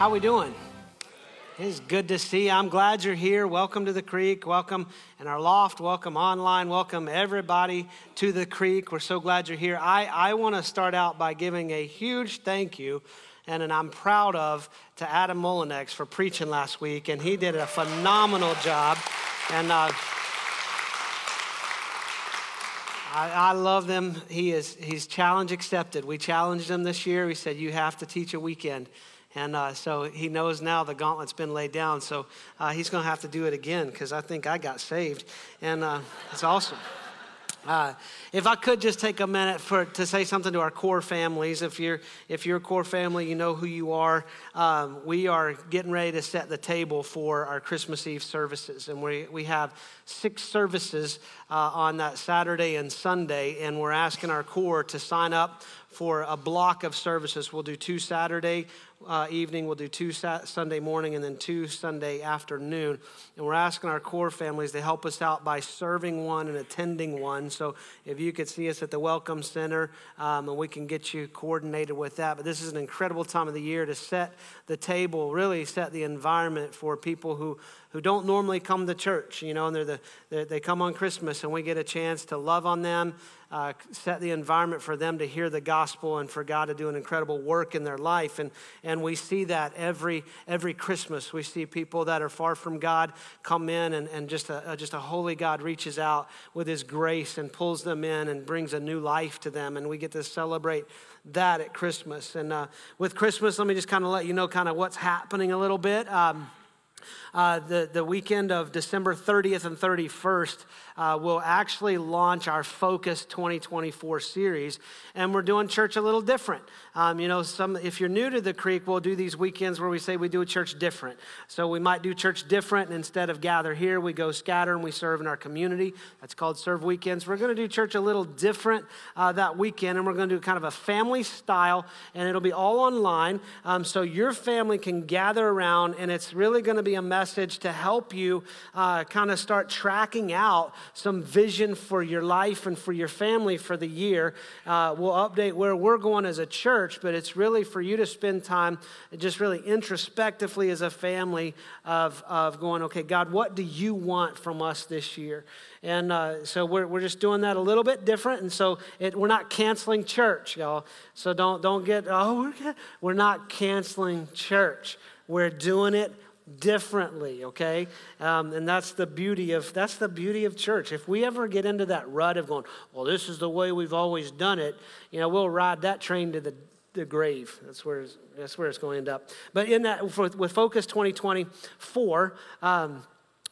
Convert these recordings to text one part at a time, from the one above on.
How we doing? It's good to see you. I'm glad you're here. Welcome to the creek. Welcome in our loft. Welcome online. Welcome everybody to the creek. We're so glad you're here. I, I want to start out by giving a huge thank you and an I'm proud of to Adam Molinex for preaching last week. And he did a phenomenal job. And uh, I, I, love them. He is he's challenge accepted. We challenged him this year. We said you have to teach a weekend, and uh, so he knows now the gauntlet's been laid down. So uh, he's going to have to do it again because I think I got saved, and uh, it's awesome. Uh, if I could just take a minute for, to say something to our core families. If you're, if you're a core family, you know who you are. Um, we are getting ready to set the table for our Christmas Eve services. And we, we have six services uh, on that Saturday and Sunday. And we're asking our core to sign up for a block of services. We'll do two Saturday uh, evening, we'll do two Sunday morning, and then two Sunday afternoon. And we're asking our core families to help us out by serving one and attending one. So if you could see us at the Welcome Center, um, and we can get you coordinated with that. But this is an incredible time of the year to set the table, really set the environment for people who who don't normally come to church, you know, and they're the, they're, they come on Christmas and we get a chance to love on them, uh, set the environment for them to hear the gospel and for God to do an incredible work in their life. And, and we see that every, every Christmas. We see people that are far from God come in and, and just, a, just a holy God reaches out with his grace and pulls them in and brings a new life to them. And we get to celebrate that at Christmas. And uh, with Christmas, let me just kind of let you know kind of what's happening a little bit. Um, uh, the, the weekend of December 30th and 31st, uh, we'll actually launch our Focus 2024 series. And we're doing church a little different. Um, you know, some, if you're new to the Creek, we'll do these weekends where we say we do a church different. So we might do church different, and instead of gather here, we go scatter and we serve in our community. That's called Serve Weekends. We're going to do church a little different uh, that weekend, and we're going to do kind of a family style, and it'll be all online. Um, so your family can gather around, and it's really going to be a message to help you uh, kind of start tracking out some vision for your life and for your family for the year. Uh, we'll update where we're going as a church, but it's really for you to spend time just really introspectively as a family of, of going, okay, God, what do you want from us this year? And uh, so we're, we're just doing that a little bit different. And so it, we're not canceling church, y'all. So don't, don't get, oh, we're, we're not canceling church. We're doing it differently okay? Um, and that's the beauty of that's the beauty of church. If we ever get into that rut of going well this is the way we've always done it you know we'll ride that train to the, the grave. That's where that's where it's going to end up. But in that with focus 2024 um,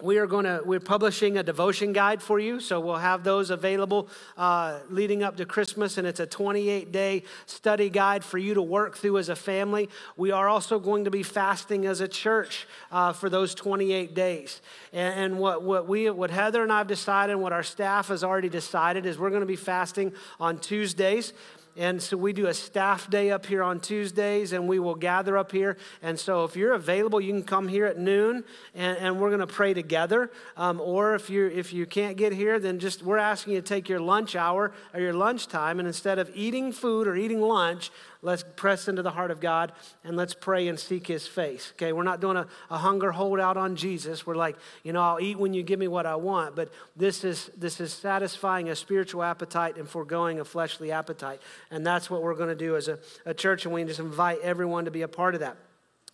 we are going to we're publishing a devotion guide for you so we'll have those available uh, leading up to christmas and it's a 28 day study guide for you to work through as a family. We are also going to be fasting as a church uh, for those 28 days. And, and, what, what we what heather and i've decided and what our staff has already decided is we're going to be fasting on tuesdays and so we do a staff day up here on Tuesdays, and we will gather up here. And so if you're available, you can come here at noon, and, and we're going to pray together. Um, or if you if you can't get here, then just we're asking you to take your lunch hour or your lunch time, and instead of eating food or eating lunch, Let's press into the heart of God and let's pray and seek his face. Okay, we're not doing a, a hunger holdout on Jesus. We're like, you know, I'll eat when you give me what I want, but this is this is satisfying a spiritual appetite and foregoing a fleshly appetite. And that's what we're going to do as a, a church, and we just invite everyone to be a part of that.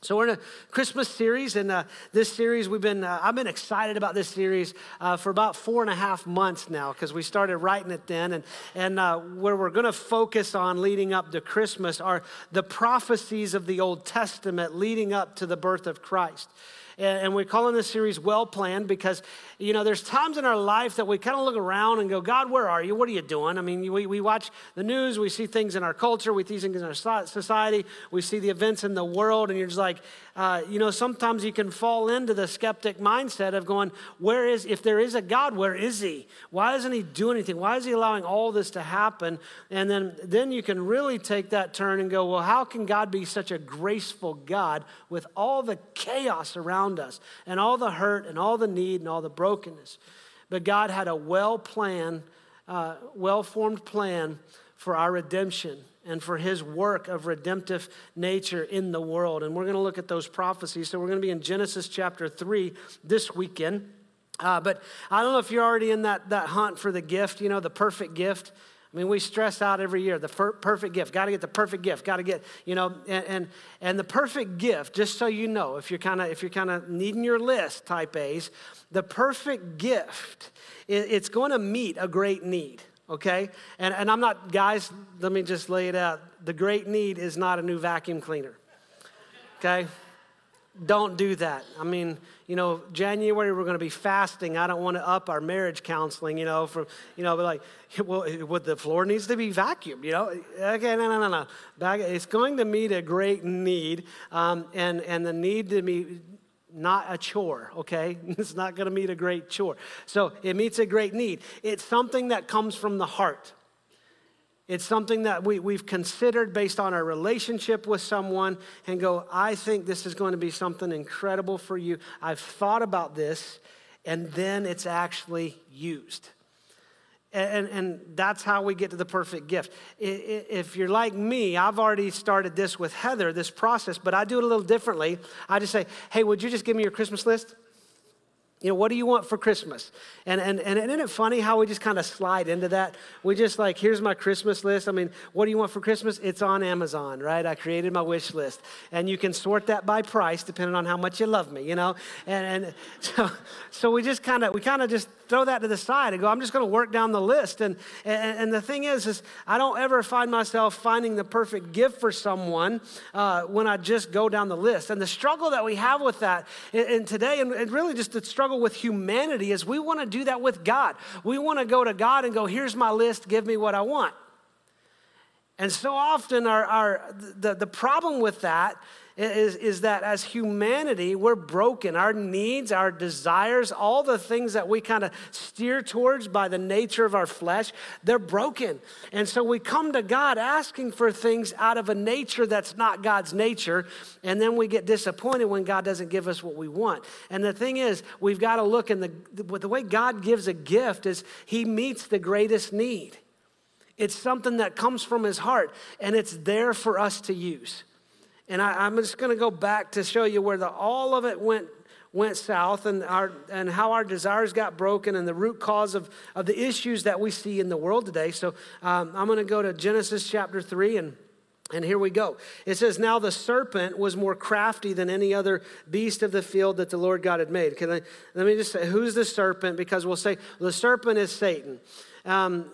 So we're in a Christmas series, and uh, this series we've been uh, I've been excited about this series uh, for about four and a half months now because we started writing it then, and and uh, where we're going to focus on leading up to Christmas are the prophecies of the Old Testament leading up to the birth of Christ. And, we're calling this series Well Planned because, you know, there's times in our life that we kind of look around and go, God, where are you? What are you doing? I mean, we, we watch the news, we see things in our culture, we see things in our society, we see the events in the world, and you're just like, uh, you know, sometimes you can fall into the skeptic mindset of going, where is, if there is a God, where is he? Why isn't he doing anything? Why is he allowing all this to happen? And then, then you can really take that turn and go, well, how can God be such a graceful God with all the chaos around us and all the hurt and all the need and all the brokenness? But God had a well planned, uh, well formed plan for our redemption and for his work of redemptive nature in the world. And we're going to look at those prophecies. So we're going to be in Genesis chapter 3 this weekend. Uh, but I don't know if you're already in that, that hunt for the gift, you know, the perfect gift. I mean, we stress out every year the perfect gift. Got to get the perfect gift. Got to get, you know, and, and, and the perfect gift. Just so you know, if you're kind of if you're kind of needing your list, type A's, the perfect gift, it, it's going to meet a great need. Okay, and and I'm not, guys. Let me just lay it out. The great need is not a new vacuum cleaner. Okay, don't do that. I mean, you know, January we're going to be fasting. I don't want to up our marriage counseling, you know, from, you know, like, well, would the floor needs to be vacuumed, you know? Okay, no, no, no, no. It's going to meet a great need, um, and, and the need to be not a chore, okay? It's not to meet a great chore. So it meets a great need. It's something that comes from the heart. It's something that we, we've considered based on our relationship with someone and go, I think this is going to be something incredible for you. I've thought about this, and then it's actually used. And, and that's how we get to the perfect gift. If you're like me, I've already started this with Heather, this process, but I do it a little differently. I just say, hey, would you just give me your Christmas list? You know, what do you want for Christmas? And, and, and isn't it funny how we just kind of slide into that? We just like, here's my Christmas list. I mean, what do you want for Christmas? It's on Amazon, right? I created my wish list. And you can sort that by price depending on how much you love me, you know? And, and so, so we just kind of, we kind of just throw that to the side and go, I'm just going to work down the list. And, and, and, the thing is, is I don't ever find myself finding the perfect gift for someone uh, when I just go down the list. And the struggle that we have with that and today, and really just the struggle with humanity, is we want to do that with God. We want to go to God and go, here's my list, give me what I want. And so often, our, our, the, the problem with that is, is that as humanity, we're broken. Our needs, our desires, all the things that we kind of steer towards by the nature of our flesh, they're broken. And so we come to God asking for things out of a nature that's not God's nature. And then we get disappointed when God doesn't give us what we want. And the thing is, we've got to look in the, the way God gives a gift is He meets the greatest need. It's something that comes from His heart, and it's there for us to use. And I, am just going to go back to show you where the, all of it went, went south and, our, and how our desires got broken and the root cause of, of the issues that we see in the world today. So um, I'm going to go to Genesis chapter 3 and and here we go. It says, Now the serpent was more crafty than any other beast of the field that the Lord God had made. Can I, let me just say, who's the serpent? Because we'll say the serpent is Satan. Um,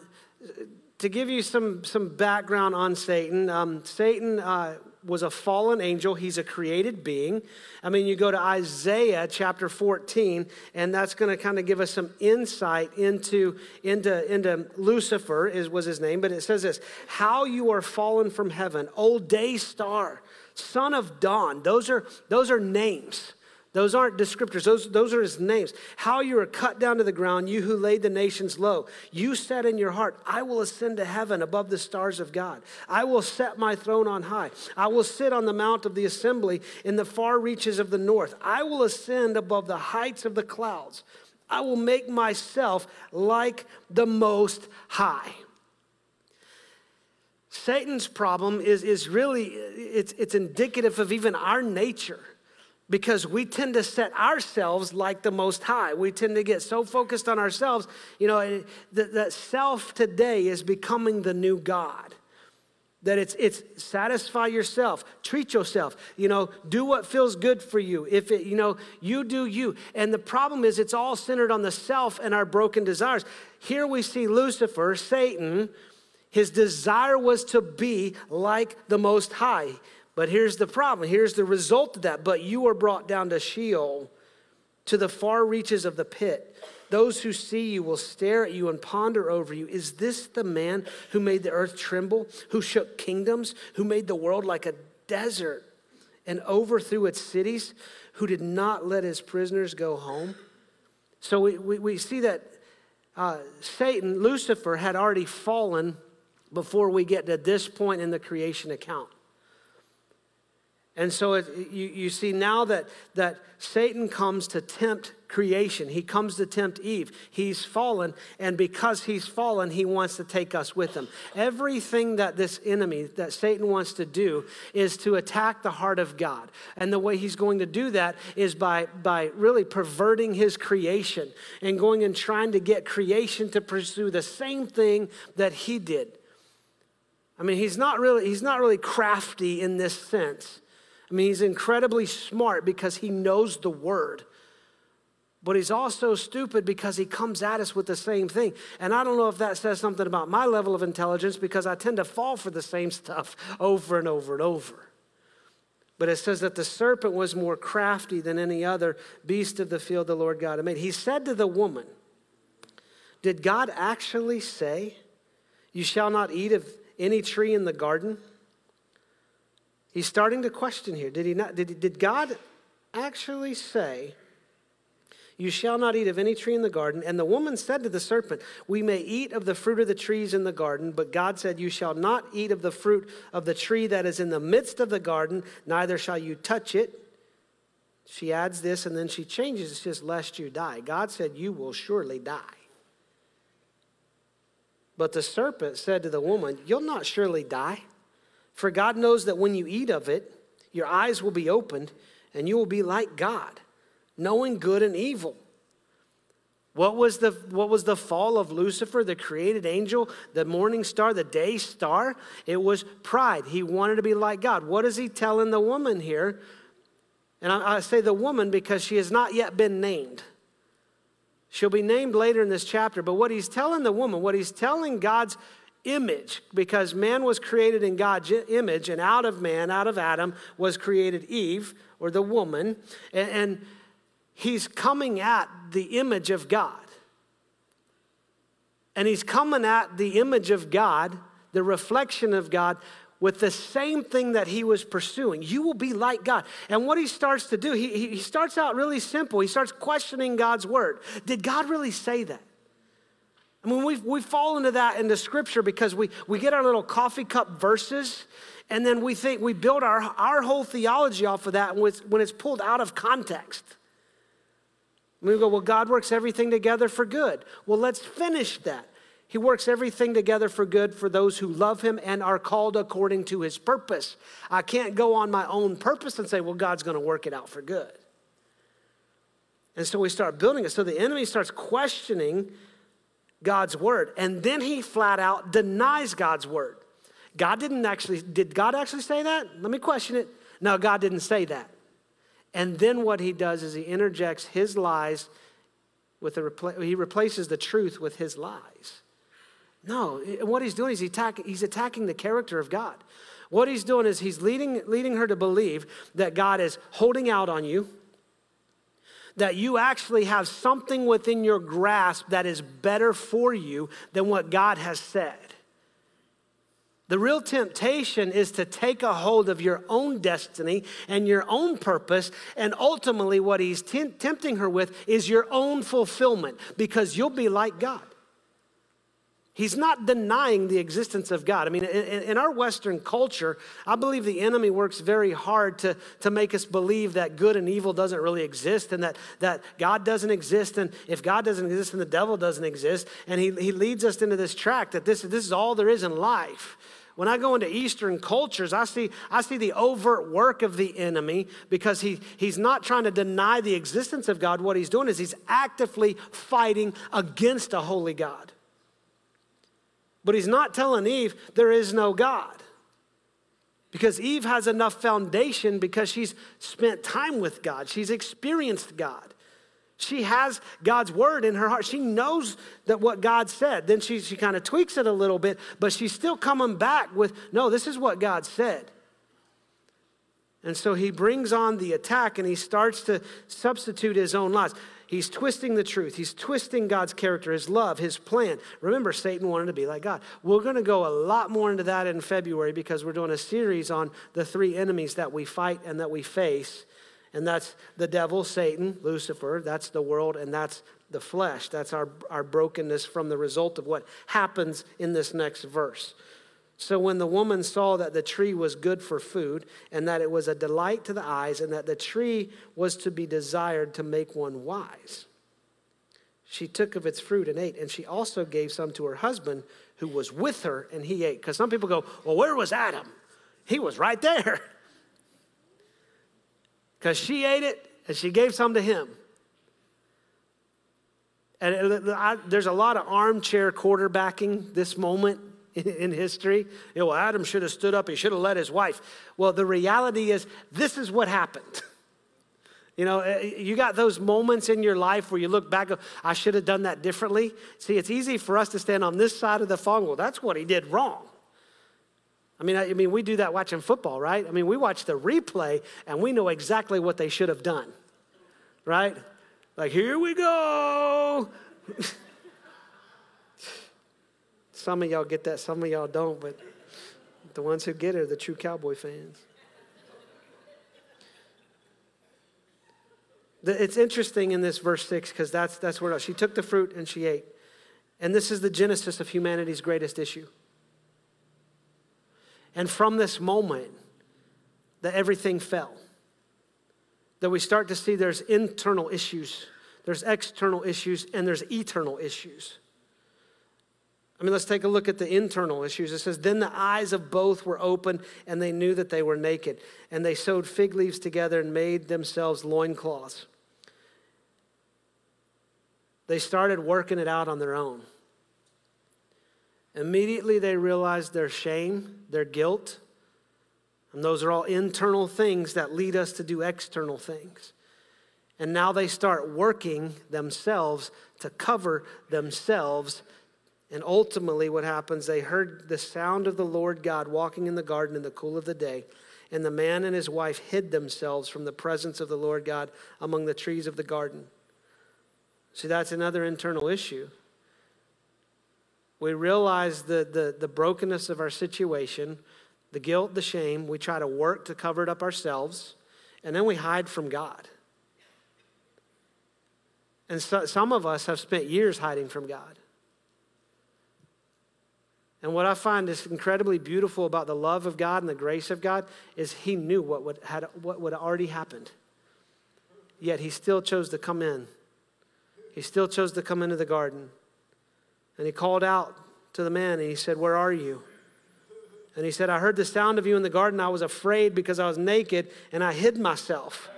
to give you some, some background on Satan, um, Satan uh, was a fallen angel. He's a created being. I mean, you go to Isaiah chapter 14, and that's going to kind of give us some insight into, into, into Lucifer, is, was his name. But it says this How you are fallen from heaven, O day star, son of dawn. Those are, those are names. Those aren't descriptors, those, those are his names. How you are cut down to the ground, you who laid the nations low. You said in your heart, I will ascend to heaven above the stars of God. I will set my throne on high. I will sit on the mount of the assembly in the far reaches of the north. I will ascend above the heights of the clouds. I will make myself like the Most High. Satan's problem is, is really, it's, it's indicative of even our nature because we tend to set ourselves like the most high. We tend to get so focused on ourselves you know that, that self today is becoming the new god. That it's it's satisfy yourself treat yourself you know do what feels good for you. If it you know you do you. And the problem is it's all centered on the self and our broken desires. Here we see lucifer satan his desire was to be like the most high but here's the problem. Here's the result of that. But you are brought down to Sheol, to the far reaches of the pit. Those who see you will stare at you and ponder over you. Is this the man who made the earth tremble, who shook kingdoms, who made the world like a desert and overthrew its cities, who did not let his prisoners go home? So we, we, we see that uh, Satan, Lucifer, had already fallen before we get to this point in the creation account. And so it, you, you see now that, that Satan comes to tempt creation. He comes to tempt Eve. He's fallen, and because he's fallen, he wants to take us with him. Everything that this enemy, that Satan wants to do, is to attack the heart of God. And the way he's going to do that is by, by really perverting his creation and going and trying to get creation to pursue the same thing that he did. I mean, he's not really, he's not really crafty in this sense. I mean, he's incredibly smart because he knows the word. But he's also stupid because he comes at us with the same thing. And I don't know if that says something about my level of intelligence because I tend to fall for the same stuff over and over and over. But it says that the serpent was more crafty than any other beast of the field the Lord God had made. He said to the woman, Did God actually say, You shall not eat of any tree in the garden? He's starting to question here. Did, he not, did, did God actually say, You shall not eat of any tree in the garden? And the woman said to the serpent, We may eat of the fruit of the trees in the garden, but God said, You shall not eat of the fruit of the tree that is in the midst of the garden, neither shall you touch it. She adds this and then she changes it, says, Lest you die. God said, You will surely die. But the serpent said to the woman, You'll not surely die. For God knows that when you eat of it, your eyes will be opened and you will be like God, knowing good and evil. What was, the, what was the fall of Lucifer, the created angel, the morning star, the day star? It was pride. He wanted to be like God. What is he telling the woman here? And I, I say the woman because she has not yet been named. She'll be named later in this chapter, but what he's telling the woman, what he's telling God's image because man was created in God's image, and out of man, out of Adam, was created Eve or the woman. And, and he's coming at the image of God. And he's coming at the image of God, the reflection of God, with the same thing that he was pursuing. You will be like God. And what he starts to do, he, he starts out really simple. He starts questioning God's word. Did God really say that? I mean, we we fall into that into scripture because we, we get our little coffee cup verses and then we think we build our, our whole theology off of that when it's, when it's pulled out of context. We go, well, God works everything together for good. Well, let's finish that. He works everything together for good for those who love him and are called according to his purpose. I can't go on my own purpose and say, well, God's going to work it out for good. And so we start building it. So the enemy starts questioning God's word. And then he flat out denies God's word. God didn't actually, did God actually say that? Let me question it. No, God didn't say that. And then what he does is he interjects his lies with the, he replaces the truth with his lies. No, what he's doing is he's attacking the character of God. What he's doing is he's leading, leading her to believe that God is holding out on you, that you actually have something within your grasp that is better for you than what God has said. The real temptation is to take a hold of your own destiny and your own purpose, and ultimately, what he's tempting her with is your own fulfillment because you'll be like God. He's not denying the existence of God. I mean, in, in, our Western culture, I believe the enemy works very hard to, to make us believe that good and evil doesn't really exist and that, that God doesn't exist. And if God doesn't exist, then the devil doesn't exist. And he, he leads us into this track that this, this is all there is in life. When I go into Eastern cultures, I see, I see the overt work of the enemy because he, he's not trying to deny the existence of God. What he's doing is he's actively fighting against a holy God. But he's not telling Eve there is no God. Because Eve has enough foundation because she's spent time with God, she's experienced God. She has God's word in her heart. She knows that what God said. Then she, she kind of tweaks it a little bit, but she's still coming back with, no, this is what God said. And so he brings on the attack and he starts to substitute his own lies. He's twisting the truth. He's twisting God's character, his love, his plan. Remember, Satan wanted to be like God. We're going to go a lot more into that in February because we're doing a series on the three enemies that we fight and that we face. And that's the devil, Satan, Lucifer, that's the world, and that's the flesh. That's our, our brokenness from the result of what happens in this next verse. So when the woman saw that the tree was good for food, and that it was a delight to the eyes, and that the tree was to be desired to make one wise, she took of its fruit and ate. And she also gave some to her husband who was with her, and he ate. Because some people go, Well, where was Adam? He was right there. Because she ate it, and she gave some to him. And there's a lot of armchair quarterbacking this moment in history. You know, well, Adam should have stood up, he should have led his wife. Well, the reality is, this is what happened. You know, eh, you got those moments in your life where you look back, I should have done that differently. See, it's easy for us to stand on this side of the phone. Well, that's what he did wrong. I mean, I, I mean, we do that watching football, right? I mean, we watch the replay and we know exactly what they should have done, right? Like, here we go. Some of y'all get that, some of y'all don't, but the ones who get it are the true cowboy fans. It's interesting in this verse 6 because that's, that's where she took the fruit and she ate. And this is the genesis of humanity's greatest issue. And from this moment, that everything fell. That we start to see there's internal issues, there's external issues, and there's eternal issues. I mean, let's take a look at the internal issues. It says, Then the eyes of both were open, and they knew that they were naked. And they sewed fig leaves together and made themselves loincloths. They started working it out on their own. Immediately, they realized their shame, their guilt, and those are all internal things that lead us to do external things. And now they start working themselves to cover themselves and ultimately, what happens, they heard the sound of the Lord God walking in the garden in the cool of the day. And the man and his wife hid themselves from the presence of the Lord God among the trees of the garden. See, that's another internal issue. We realize the, the, the brokenness of our situation, the guilt, the shame. We try to work to cover it up ourselves, and then we hide from God. And so, some of us have spent years hiding from God. And what I find is incredibly beautiful about the love of God and the grace of God is He knew what would, had, what would already happened. Yet He still chose to come in. He still chose to come into the garden. And He called out to the man and He said, Where are you? And He said, I heard the sound of you in the garden. I was afraid because I was naked and I hid myself.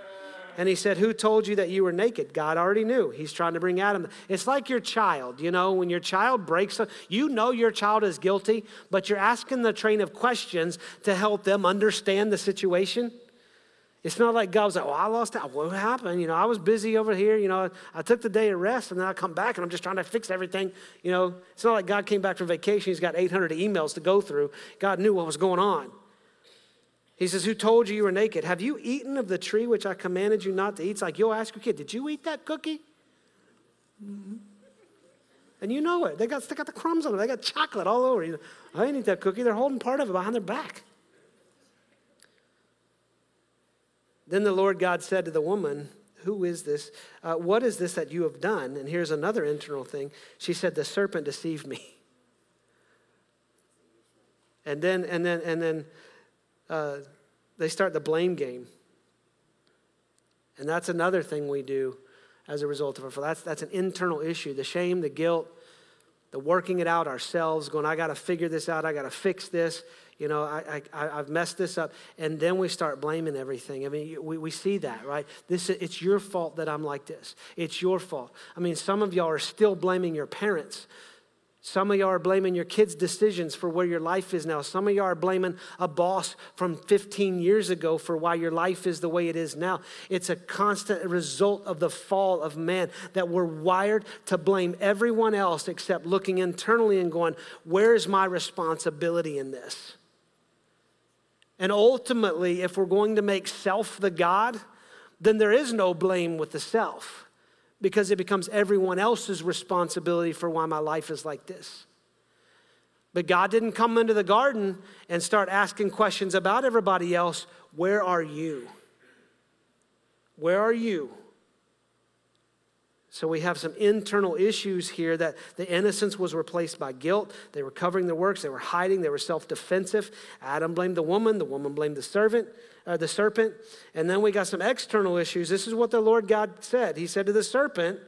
And he said, Who told you that you were naked? God already knew. He's trying to bring Adam. It's like your child, you know, when your child breaks, you know your child is guilty, but you're asking the train of questions to help them understand the situation. It's not like God was like, Oh, I lost out. What happened? You know, I was busy over here. You know, I took the day of rest and then I come back and I'm just trying to fix everything. You know, it's not like God came back from vacation. He's got 800 emails to go through. God knew what was going on. He says, Who told you you were naked? Have you eaten of the tree which I commanded you not to eat? It's like you'll ask your kid, Did you eat that cookie? Mm-hmm. And you know it. They got, they got the crumbs on it. They got chocolate all over. You I didn't eat that cookie. They're holding part of it behind their back. Then the Lord God said to the woman, Who is this? Uh, what is this that you have done? And here's another internal thing. She said, The serpent deceived me. And then, and then, and then, uh, they start the blame game. And that's another thing we do as a result of it. That's, that's an internal issue the shame, the guilt, the working it out ourselves, going, I got to figure this out, I got to fix this. You know, I, I, I've messed this up. And then we start blaming everything. I mean, we, we see that, right? This, it's your fault that I'm like this. It's your fault. I mean, some of y'all are still blaming your parents some of y'all are blaming your kids' decisions for where your life is now. Some of y'all are blaming a boss from 15 years ago for why your life is the way it is now. It's a constant result of the fall of man that we're wired to blame everyone else except looking internally and going, Where is my responsibility in this? And ultimately, if we're going to make self the God, then there is no blame with the self because it becomes everyone else's responsibility for why my life is like this. But God didn't come into the garden and start asking questions about everybody else. Where are you? Where are you? So we have some internal issues here that the innocence was replaced by guilt. They were covering their works, they were hiding, they were self-defensive. Adam blamed the woman, the woman blamed the servant, uh, the serpent. And then we got some external issues. This is what the Lord God said. He said to the serpent,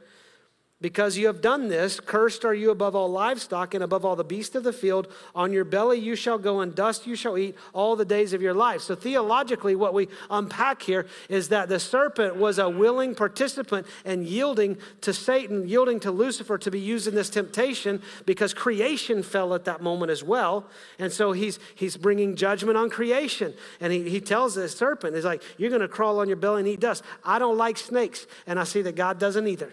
because you have done this, cursed are you above all livestock and above all the beasts of the field. On your belly you shall go, and dust you shall eat all the days of your life. So, theologically, what we unpack here is that the serpent was a willing participant and yielding to Satan, yielding to Lucifer to be used in this temptation because creation fell at that moment as well. And so, he's, he's bringing judgment on creation. And he, he tells the serpent, He's like, You're going to crawl on your belly and eat dust. I don't like snakes. And I see that God doesn't either.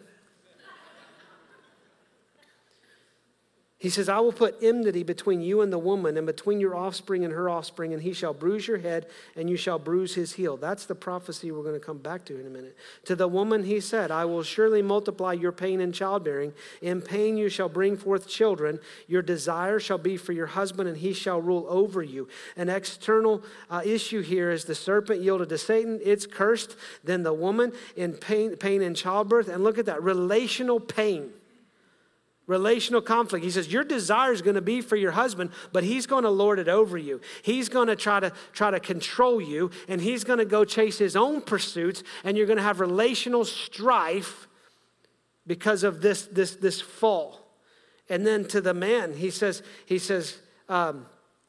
He says, I will put enmity between you and the woman, and between your offspring and her offspring, and he shall bruise your head, and you shall bruise his heel. That's the prophecy we're going to come back to in a minute. To the woman he said, I will surely multiply your pain in childbearing. In pain you shall bring forth children. Your desire shall be for your husband, and he shall rule over you. An external uh, issue here is the serpent yielded to Satan, it's cursed. Then the woman in pain, pain in childbirth. And look at that relational pain. Relational conflict. He says, Your desire is going to be for your husband, but he's going to lord it over you. He's going to try to try to control you, and he's going to go chase his own pursuits, and you're going to have relational strife because of this, this, this fall. And then to the man, he says, he says, um,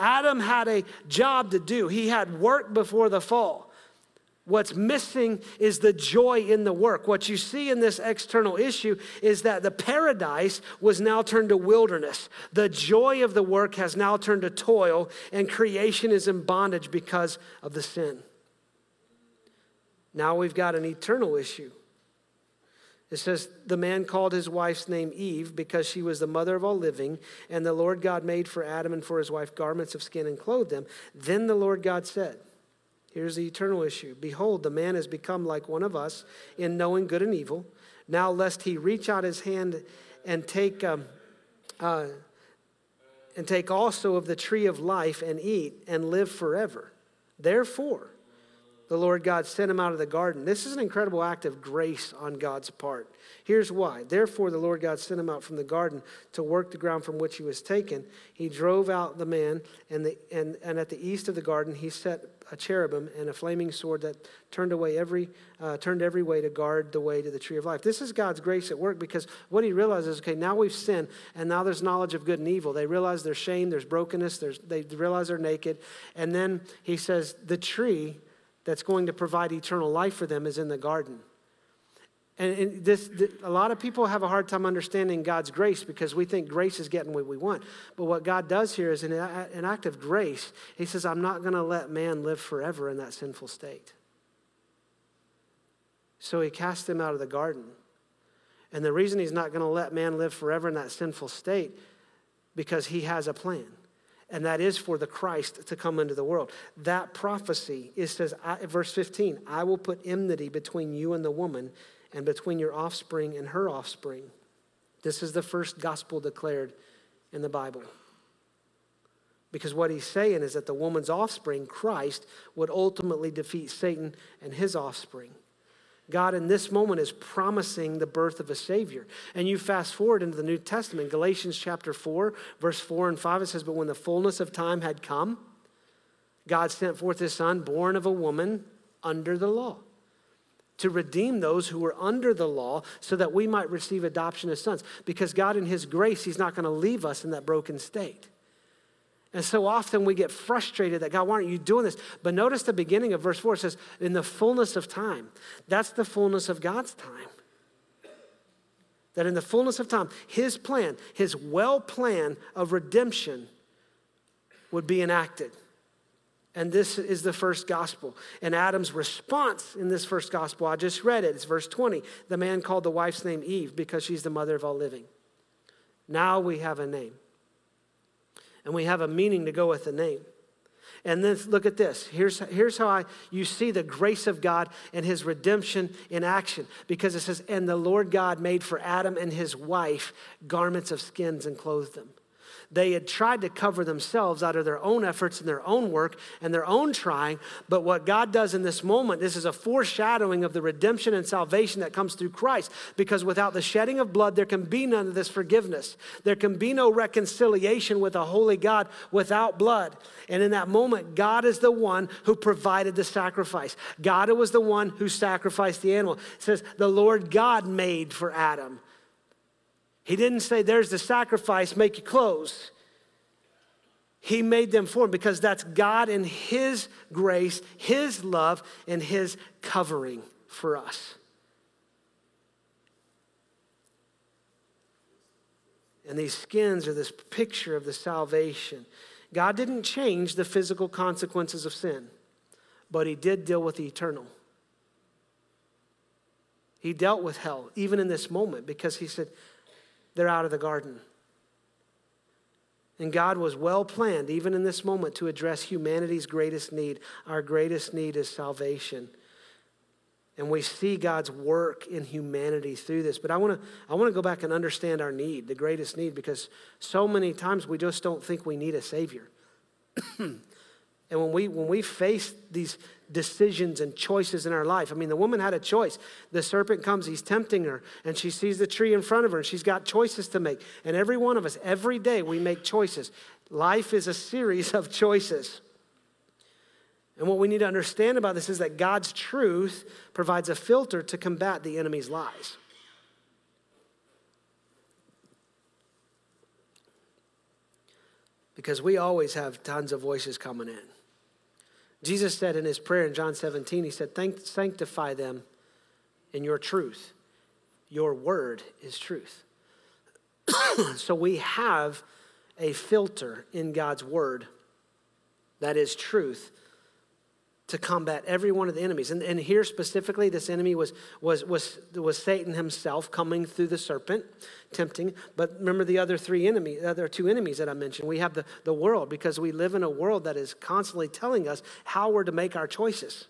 Adam had a job to do, he had work before the fall. What's missing is the joy in the work. What you see in this external issue is that the paradise was now turned to wilderness. The joy of the work has now turned to toil, and creation is in bondage because of the sin. Now we've got an eternal issue. It says, The man called his wife's name Eve because she was the mother of all living, and the Lord God made for Adam and for his wife garments of skin and clothed them. Then the Lord God said, Here's the eternal issue Behold, the man has become like one of us in knowing good and evil. Now, lest he reach out his hand and take, um, uh, and take also of the tree of life and eat and live forever. Therefore, the Lord God sent him out of the garden. This is an incredible act of grace on God's part. Here's why. Therefore, the Lord God sent him out from the garden to work the ground from which he was taken. He drove out the man, and, the, and, and at the east of the garden, he set a cherubim and a flaming sword that turned away every uh, turned every way to guard the way to the tree of life. This is God's grace at work because what He realizes, okay, now we've sinned, and now there's knowledge of good and evil. They realize there's shame, there's brokenness, there's, they realize they're naked, and then He says the tree that's going to provide eternal life for them is in the garden. And, and this, this, a lot of people have a hard time understanding God's grace because we think grace is getting what we want. But what God does here is an, an act of grace. He says, I'm not going to let man live forever in that sinful state. So he cast him out of the garden. And the reason he's not going to let man live forever in that sinful state because he has a plan and that is for the Christ to come into the world. That prophecy is says, verse 15, I will put enmity between you and the woman, and between your offspring and her offspring. This is the first gospel declared in the Bible. Because what he's saying is that the woman's offspring, Christ, would ultimately defeat Satan and his offspring. God in this moment is promising the birth of a Savior. And you fast forward into the New Testament, Galatians chapter 4, verse 4 and 5, it says, But when the fullness of time had come, God sent forth his Son, born of a woman under the law, to redeem those who were under the law so that we might receive adoption as sons. Because God, in his grace, he's not going to leave us in that broken state. And so often we get frustrated that God, why aren't you doing this? But notice the beginning of verse 4 says, in the fullness of time. That's the fullness of God's time. That in the fullness of time, his plan, his well plan of redemption would be enacted. And this is the first gospel. And Adam's response in this first gospel, I just read it, it's verse 20. The man called the wife's name Eve because she's the mother of all living. Now we have a name. And we have a meaning to go with the name. And then look at this. Here's, here's how I, you see the grace of God and his redemption in action. Because it says, And the Lord God made for Adam and his wife garments of skins and clothed them. They had tried to cover themselves out of their own efforts and their own work and their own trying. But what God does in this moment, this is a foreshadowing of the redemption and salvation that comes through Christ. Because without the shedding of blood, there can be none of this forgiveness. There can be no reconciliation with a holy God without blood. And in that moment, God is the one who provided the sacrifice. God was the one who sacrificed the animal. It says, the Lord God made for Adam he didn't say, There's the sacrifice, make your clothes. He made them for him because that's God and His grace, His love, and His covering for us. And these skins are this picture of the salvation. God didn't change the physical consequences of sin, but He did deal with the eternal. He dealt with hell, even in this moment, because He said, they're out of the garden. And God was well planned, even in this moment, to address humanity's greatest need. Our greatest need is salvation. And we see God's work in humanity through this. But I want to I want to go back and understand our need, the greatest need, because so many times we just don't think we need a Savior. and when we when we face these decisions and choices in our life. I mean, the woman had a choice. The serpent comes, he's tempting her, and she sees the tree in front of her, and she's got choices to make. And every one of us, every day, we make choices. Life is a series of choices. And what we need to understand about this is that God's truth provides a filter to combat the enemy's lies. Because we always have tons of voices coming in. Jesus said in his prayer in John 17, he said, Sanctify them in your truth. Your word is truth. so we have a filter in God's word that is truth to combat every one of the enemies. And, and here specifically, this enemy was, was, was, was Satan himself coming through the serpent, tempting. But remember the other three enemies, the other two enemies that I mentioned. We have the, the world because we live in a world that is constantly telling us how we're to make our choices.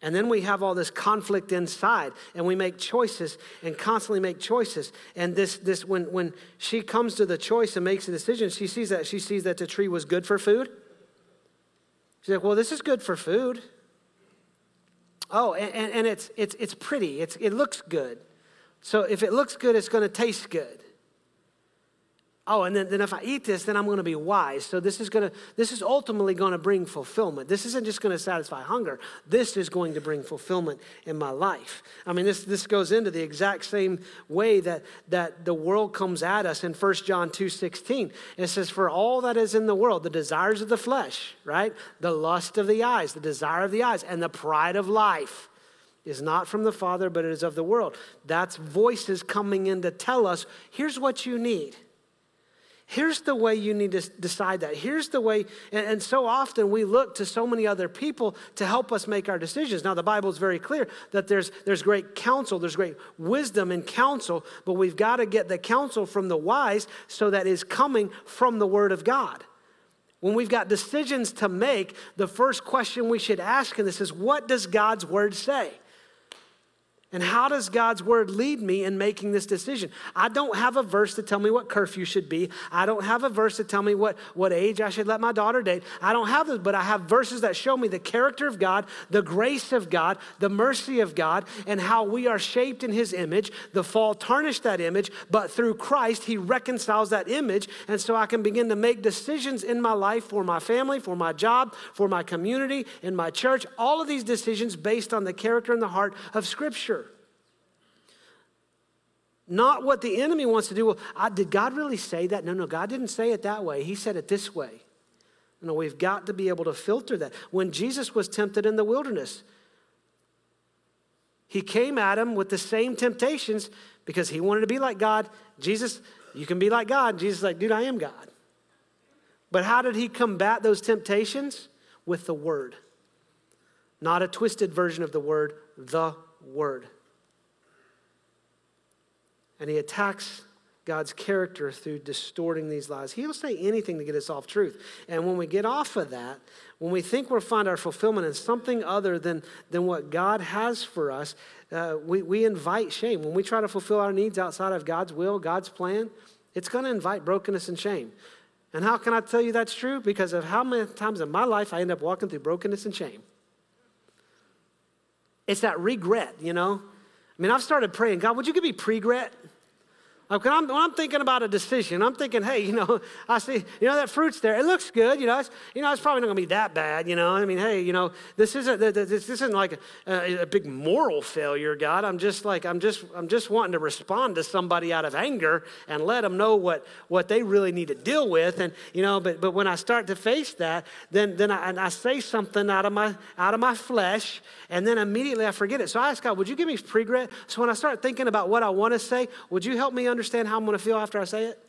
And then we have all this conflict inside, and we make choices and constantly make choices. And this, this when, when she comes to the choice and makes a decision, she sees that she sees that the tree was good for food She's like, well, this is good for food. Oh, and, and it's, it's, it's pretty, it's, it looks good. So if it looks good, it's going to taste good oh, and then, then if I eat this, then I'm going to be wise. So this is going to, this is ultimately going to bring fulfillment. This isn't just going to satisfy hunger. This is going to bring fulfillment in my life. I mean, this, this goes into the exact same way that, that the world comes at us in 1 John 2 16. It says, For all that is in the world, the desires of the flesh, right? The lust of the eyes, the desire of the eyes, and the pride of life is not from the Father, but it is of the world. That's voices coming in to tell us here's what you need. Here's the way you need to decide that. Here's the way, and, and, so often we look to so many other people to help us make our decisions. Now, the Bible is very clear that there's, there's great counsel, there's great wisdom in counsel, but we've got to get the counsel from the wise so that is coming from the Word of God. When we've got decisions to make, the first question we should ask in this is what does God's Word say? And how does God's word lead me in making this decision? I don't have a verse to tell me what curfew should be. I don't have a verse to tell me what, what age I should let my daughter date. I don't have this, but I have verses that show me the character of God, the grace of God, the mercy of God, and how we are shaped in his image. The fall tarnished that image, but through Christ, he reconciles that image. And so I can begin to make decisions in my life for my family, for my job, for my community, in my church. All of these decisions based on the character and the heart of Scripture. Not what the enemy wants to do. Well, I, did God really say that? No, no, God didn't say it that way. He said it this way. Know, we've got to be able to filter that. When Jesus was tempted in the wilderness, he came at him with the same temptations because he wanted to be like God. Jesus, you can be like God. Jesus like, dude, I am God. But how did he combat those temptations? With the word. Not a twisted version of the word, the word. And he attacks God's character through distorting these lies. He'll say anything to get us off truth. And when we get off of that, when we think we'll find our fulfillment in something other than, than what God has for us, uh, we, we invite shame. When we try to fulfill our needs outside of God's will, God's plan, it's going to invite brokenness and shame. And how can I tell you that's true? Because of how many times in my life I end up walking through brokenness and shame. It's that regret, you know? I mean, I've started praying, God, would you give me pre-gret? Like when, I'm, when I'm thinking about a decision, I'm thinking, hey, you know, I see, you know, that fruit's there. It looks good, you know. It's, you know, it's probably not going to be that bad, you know. I mean, hey, you know, this isn't this isn't like a, a, big moral failure, God. I'm just like I'm just I'm just wanting to respond to somebody out of anger and let them know what what they really need to deal with, and you know. But but when I start to face that, then then I, I say something out of my out of my flesh, and then immediately I forget it. So I ask God, would you give me pre-gret? So when I start thinking about what I want to say, would you help me understand? Understand how I'm going to feel after I say it?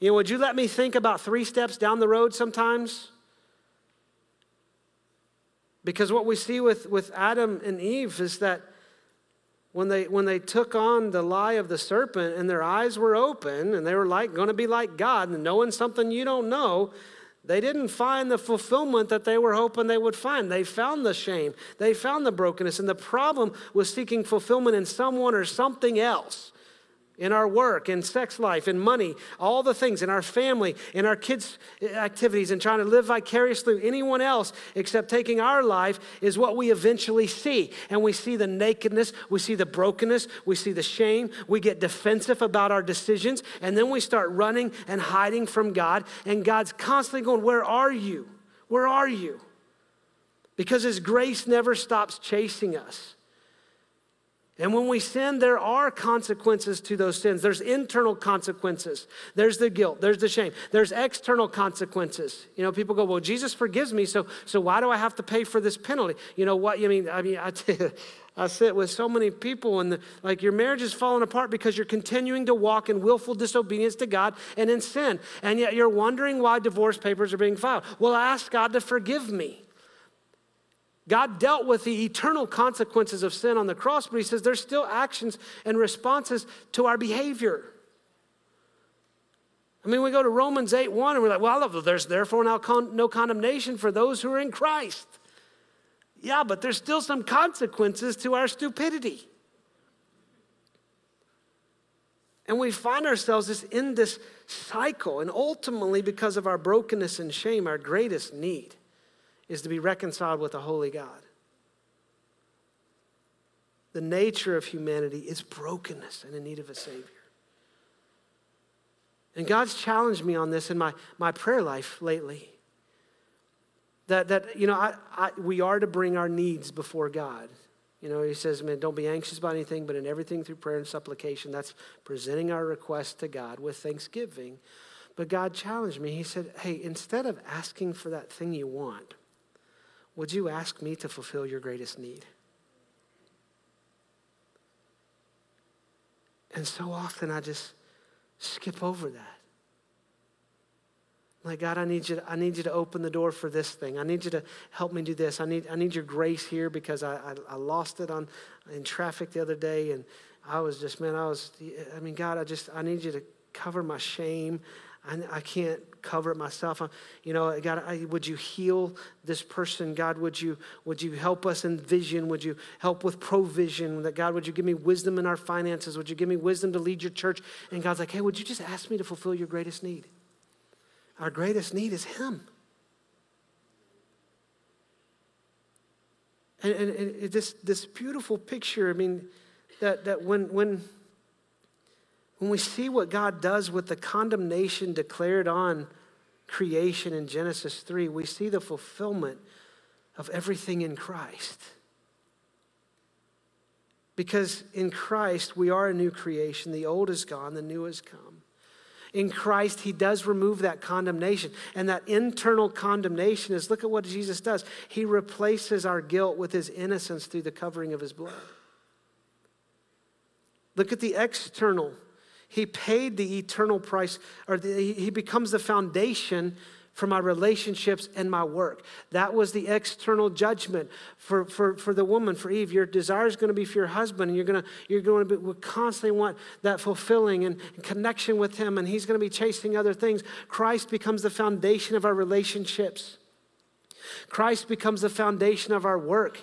You know, would you let me think about three steps down the road sometimes? Because what we see with, with Adam and Eve is that when they, when they took on the lie of the serpent and their eyes were open and they were like going to be like God and knowing something you don't know, they didn't find the fulfillment that they were hoping they would find. They found the shame, they found the brokenness, and the problem was seeking fulfillment in someone or something else in our work, in sex life, in money, all the things, in our family, in our kids' activities, and trying to live vicariously through anyone else except taking our life is what we eventually see. And we see the nakedness, we see the brokenness, we see the shame, we get defensive about our decisions, and then we start running and hiding from God. And God's constantly going, Where are you? Where are you? Because His grace never stops chasing us. And when we sin, there are consequences to those sins. There's internal consequences. There's the guilt. There's the shame. There's external consequences. You know, people go, "Well, Jesus forgives me, so so why do I have to pay for this penalty?" You know what? You mean? I mean, I, I sit with so many people, and the, like your marriage is falling apart because you're continuing to walk in willful disobedience to God and in sin, and yet you're wondering why divorce papers are being filed. Well, ask God to forgive me. God dealt with the eternal consequences of sin on the cross, but he says there's still actions and responses to our behavior. I mean, we go to Romans 8 1 and we're like, well, there's therefore now con- no condemnation for those who are in Christ. Yeah, but there's still some consequences to our stupidity. And we find ourselves just in this cycle. And ultimately, because of our brokenness and shame, our greatest need is to be reconciled with a holy God. The nature of humanity is brokenness and in need of a Savior. And God's challenged me on this in my, my prayer life lately. That, that you know, I, I, we are to bring our needs before God. You know, he says, man, don't be anxious about anything, but in everything through prayer and supplication, that's presenting our request to God with thanksgiving. But God challenged me. He said, hey, instead of asking for that thing you want, would you ask me to fulfill your greatest need? And so often I just skip over that. Like, God, I need you to, I need you to open the door for this thing. I need you to help me do this. I need, I need your grace here because I, I, I lost it on, in traffic the other day. And I was just, man, I was, I mean, God, I just, I need you to cover my shame. I, I can't cover it myself. I, you know, God, I, would you heal this person? God, would you, would you help us in vision? Would you help with provision? That God, would you give me wisdom in our finances? Would you give me wisdom to lead your church? And God's like, hey, would you just ask me to fulfill your greatest need? Our greatest need is Him. And, and, and this, this beautiful picture, I mean, that, that when, when, when we see what God does with the condemnation declared on creation in Genesis 3, we see the fulfillment of everything in Christ. Because in Christ, we are a new creation. The old is gone, the new has come. In Christ, He does remove that condemnation. And that internal condemnation is look at what Jesus does. He replaces our guilt with His innocence through the covering of His blood. Look at the external he paid the eternal price, or the, he becomes the foundation for my relationships and my work. That was the external judgment for, for, for the woman, for Eve. Your desire is going to be for your husband, and you're going to, you're going to be, constantly want that fulfilling and, and connection with him, and he's going to be chasing other things. Christ becomes the foundation of our relationships. Christ becomes the foundation of our work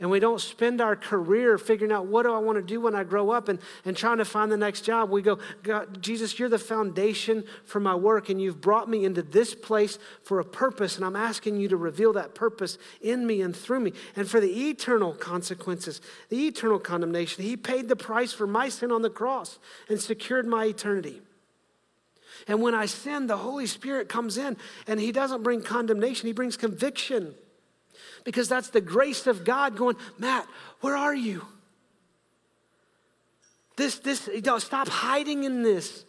and we don't spend our career figuring out what do I want to do when I grow up and, and trying to find the next job. We go, God, Jesus, you're the foundation for my work, and you've brought me into this place for a purpose, and I'm asking you to reveal that purpose in me and through me. And for the eternal consequences, the eternal condemnation, He paid the price for my sin on the cross and secured my eternity. And when I sin, the Holy Spirit comes in and He doesn't bring condemnation, He brings conviction because that's the grace of God going, Matt, where are you? This, this, you know, stop hiding in this.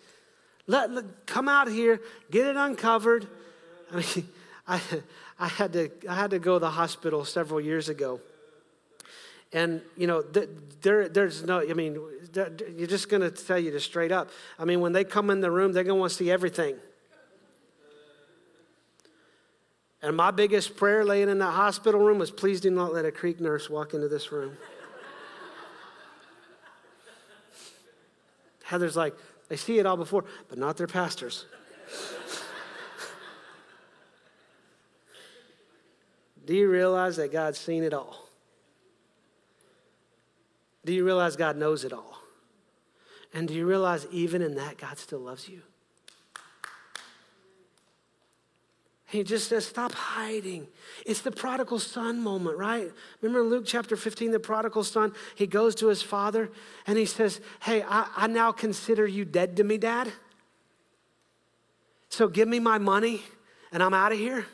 Let, let, come out here, get it uncovered. I mean, I, I, had to, I had to go to the hospital several years ago. And, you know, there, there's no, I mean, you're just going to tell you to straight up. I mean, when they come in the room, they're going to want to see everything. And my biggest prayer laying in that hospital room was please do not let a creek nurse walk into this room. Heather's like, they see it all before, but not their pastors. do you realize that God's seen it all? Do you realize God knows it all? And do you realize even in that, God still loves you? He just says, Stop hiding. It's the prodigal son moment, right? Remember Luke chapter 15, the prodigal son? He goes to his father and he says, Hey, I, I now consider you dead to me, dad. So give me my money and I'm out of here.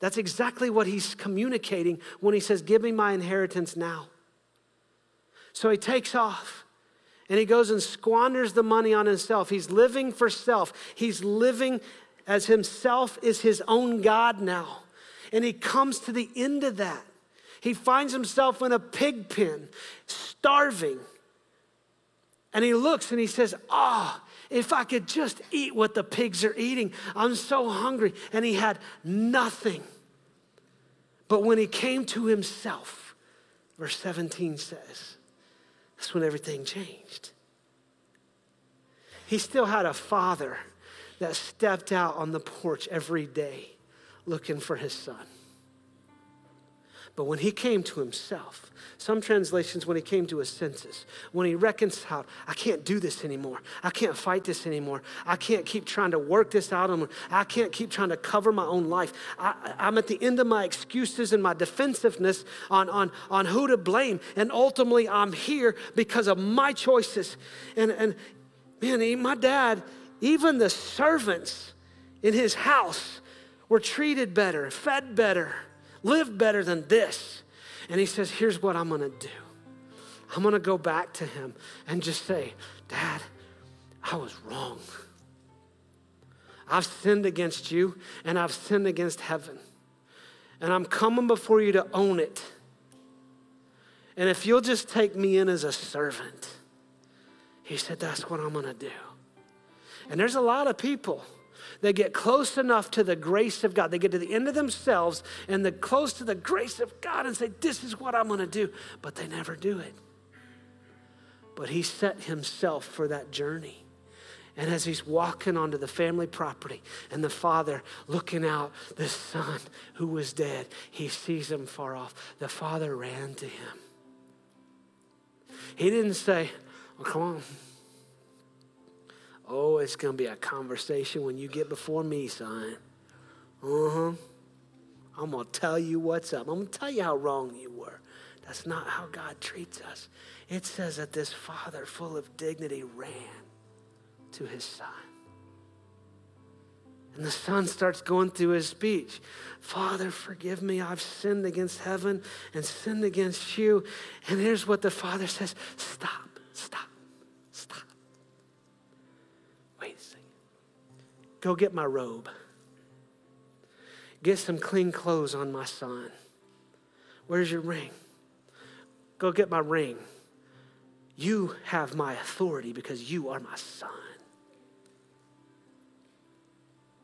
That's exactly what he's communicating when he says, Give me my inheritance now. So he takes off and he goes and squanders the money on himself. He's living for self, he's living as himself is his own God now. And he comes to the end of that. He finds himself in a pig pen, starving. And he looks and he says, Ah, oh, if I could just eat what the pigs are eating, I'm so hungry. And he had nothing. But when he came to himself, verse 17 says, that's when everything changed. He still had a father that stepped out on the porch every day looking for his son. But when he came to himself, some translations, when he came to his senses, when he reconciled, I can't do this anymore. I can't fight this anymore. I can't keep trying to work this out. I can't keep trying to cover my own life. I, am at the end of my excuses and my defensiveness on, on, on who to blame. And ultimately, I'm here because of my choices. And, and man, my dad, even the servants in his house were treated better, fed better, lived better than this. And he says, Here's what I'm gonna do I'm gonna go back to him and just say, Dad, I was wrong. I've sinned against you and I've sinned against heaven. And I'm coming before you to own it. And if you'll just take me in as a servant, he said, That's what I'm gonna do. And there's a lot of people that get close enough to the grace of God. They get to the end of themselves and they're close to the grace of God and say, This is what I'm going to do. But they never do it. But he set himself for that journey. And as he's walking onto the family property and the father looking out, the son who was dead, he sees him far off. The father ran to him. He didn't say, Oh, come on. Oh, it's going to be a conversation when you get before me, son. Uh huh. I'm going to tell you what's up. I'm going to tell you how wrong you were. That's not how God treats us. It says that this father, full of dignity, ran to his son. And the son starts going through his speech Father, forgive me. I've sinned against heaven and sinned against you. And here's what the father says Stop, stop. Go get my robe. Get some clean clothes on my son. Where's your ring? Go get my ring. You have my authority because you are my son.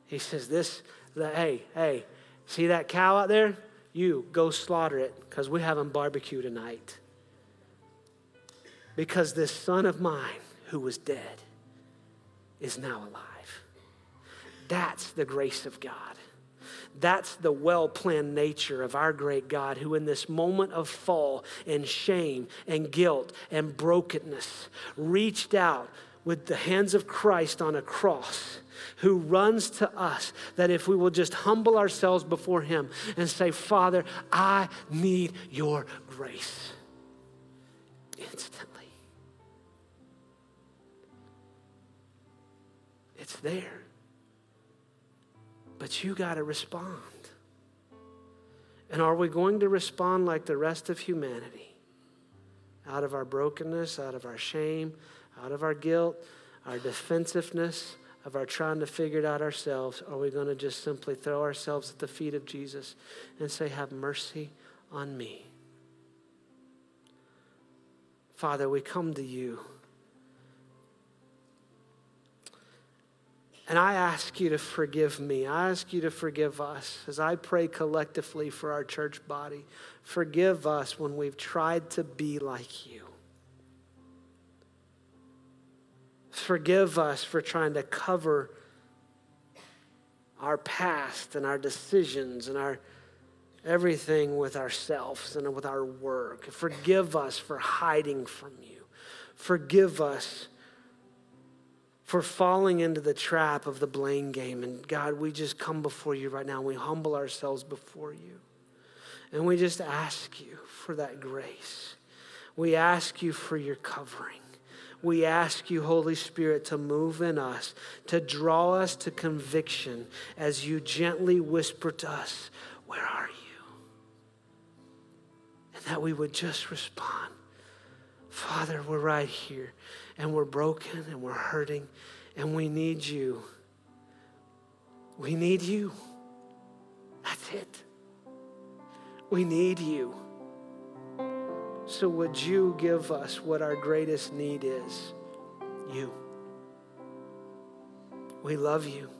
He says, This, hey, hey, see that cow out there? You go slaughter it because we're having barbecue tonight. Because this son of mine who was dead is now alive. That's the grace of God. That's the well planned nature of our great God, who in this moment of fall and shame and guilt and brokenness reached out with the hands of Christ on a cross who runs to us that if we will just humble ourselves before Him and say, Father, I need your grace instantly. It's there. But you got to respond. And are we going to respond like the rest of humanity? Out of our brokenness, out of our shame, out of our guilt, our defensiveness, of our trying to figure it out ourselves? Are we going to just simply throw ourselves at the feet of Jesus and say, Have mercy on me? Father, we come to you. And I ask you to forgive me. I ask you to forgive us as I pray collectively for our church body. Forgive us when we've tried to be like you. Forgive us for trying to cover our past and our decisions and our everything with ourselves and with our work. Forgive us for hiding from you. Forgive us for falling into the trap of the blame game. And God, we just come before you right now. We humble ourselves before you. And we just ask you for that grace. We ask you for your covering we ask you, Holy Spirit, to move in us, to draw us to conviction as you gently whisper to us, Where are you? And that we would just respond, Father, we're right here, and we're broken, and we're hurting, and we need you. We need you. That's it. We need you. So, would you give us what our greatest need is? You. We love you.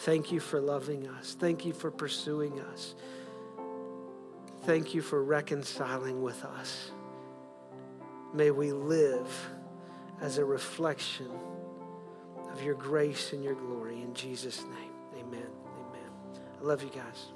Thank you for loving us. Thank you for pursuing us. Thank you for reconciling with us. May we live as a reflection of your grace and your glory. In Jesus' name, amen. Amen. I love you guys.